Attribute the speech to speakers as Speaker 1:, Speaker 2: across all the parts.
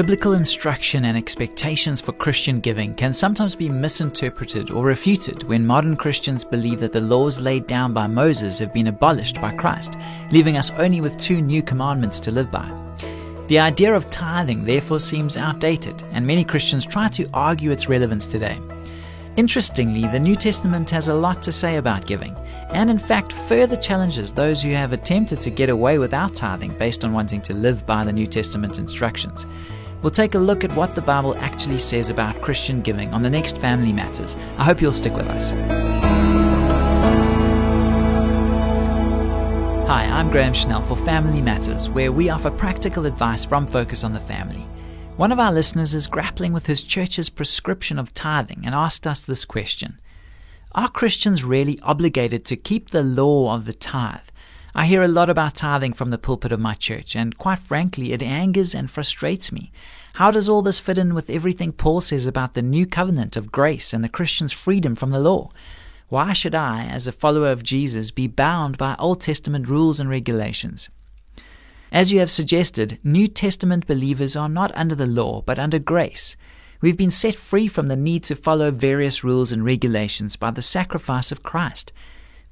Speaker 1: Biblical instruction and expectations for Christian giving can sometimes be misinterpreted or refuted when modern Christians believe that the laws laid down by Moses have been abolished by Christ, leaving us only with two new commandments to live by. The idea of tithing therefore seems outdated, and many Christians try to argue its relevance today. Interestingly, the New Testament has a lot to say about giving, and in fact further challenges those who have attempted to get away without tithing based on wanting to live by the New Testament instructions. We'll take a look at what the Bible actually says about Christian giving on the next Family Matters. I hope you'll stick with us. Hi, I'm Graham Schnell for Family Matters, where we offer practical advice from Focus on the Family. One of our listeners is grappling with his church's prescription of tithing and asked us this question Are Christians really obligated to keep the law of the tithe? I hear a lot about tithing from the pulpit of my church, and quite frankly, it angers and frustrates me. How does all this fit in with everything Paul says about the new covenant of grace and the Christian's freedom from the law? Why should I, as a follower of Jesus, be bound by Old Testament rules and regulations? As you have suggested, New Testament believers are not under the law, but under grace. We've been set free from the need to follow various rules and regulations by the sacrifice of Christ.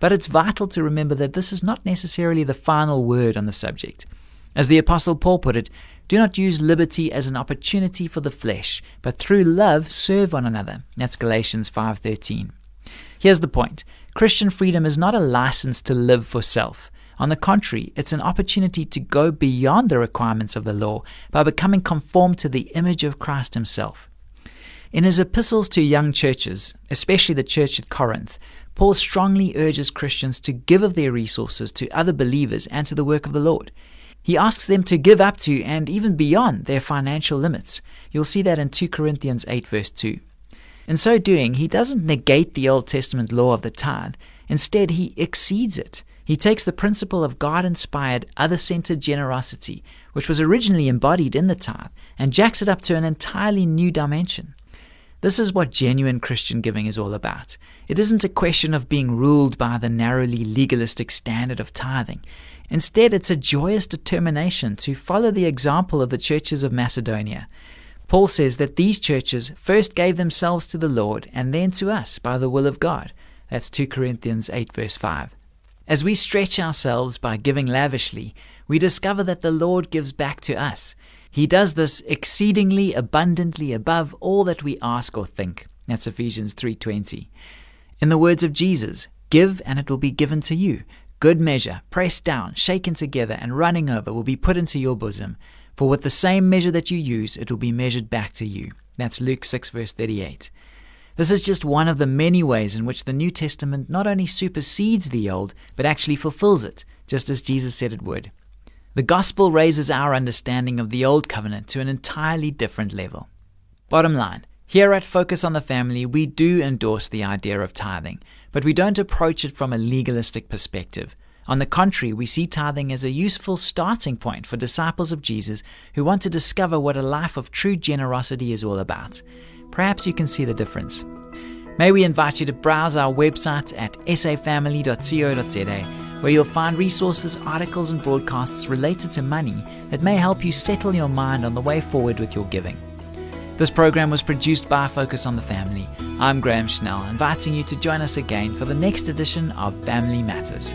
Speaker 1: But it's vital to remember that this is not necessarily the final word on the subject. As the apostle Paul put it, do not use liberty as an opportunity for the flesh, but through love serve one another. That's Galatians 5:13. Here's the point. Christian freedom is not a license to live for self. On the contrary, it's an opportunity to go beyond the requirements of the law by becoming conformed to the image of Christ himself. In his epistles to young churches, especially the church at Corinth, Paul strongly urges Christians to give of their resources to other believers and to the work of the Lord. He asks them to give up to and even beyond their financial limits. You'll see that in 2 Corinthians 8, verse 2. In so doing, he doesn't negate the Old Testament law of the tithe. Instead, he exceeds it. He takes the principle of God inspired, other centered generosity, which was originally embodied in the tithe, and jacks it up to an entirely new dimension. This is what genuine Christian giving is all about. It isn't a question of being ruled by the narrowly legalistic standard of tithing. Instead, it's a joyous determination to follow the example of the churches of Macedonia. Paul says that these churches first gave themselves to the Lord and then to us by the will of God. That's 2 Corinthians 8, verse 5. As we stretch ourselves by giving lavishly, we discover that the Lord gives back to us. He does this exceedingly abundantly above all that we ask or think. That's Ephesians 3:20. In the words of Jesus, give and it will be given to you. Good measure, pressed down, shaken together and running over will be put into your bosom. For with the same measure that you use, it will be measured back to you. That's Luke 6 verse 38. This is just one of the many ways in which the New Testament not only supersedes the Old, but actually fulfills it, just as Jesus said it would. The gospel raises our understanding of the Old Covenant to an entirely different level. Bottom line, here at Focus on the Family, we do endorse the idea of tithing, but we don't approach it from a legalistic perspective. On the contrary, we see tithing as a useful starting point for disciples of Jesus who want to discover what a life of true generosity is all about. Perhaps you can see the difference. May we invite you to browse our website at safamily.co.za where you'll find resources, articles, and broadcasts related to money that may help you settle your mind on the way forward with your giving. This program was produced by Focus on the Family. I'm Graham Schnell, inviting you to join us again for the next edition of Family Matters.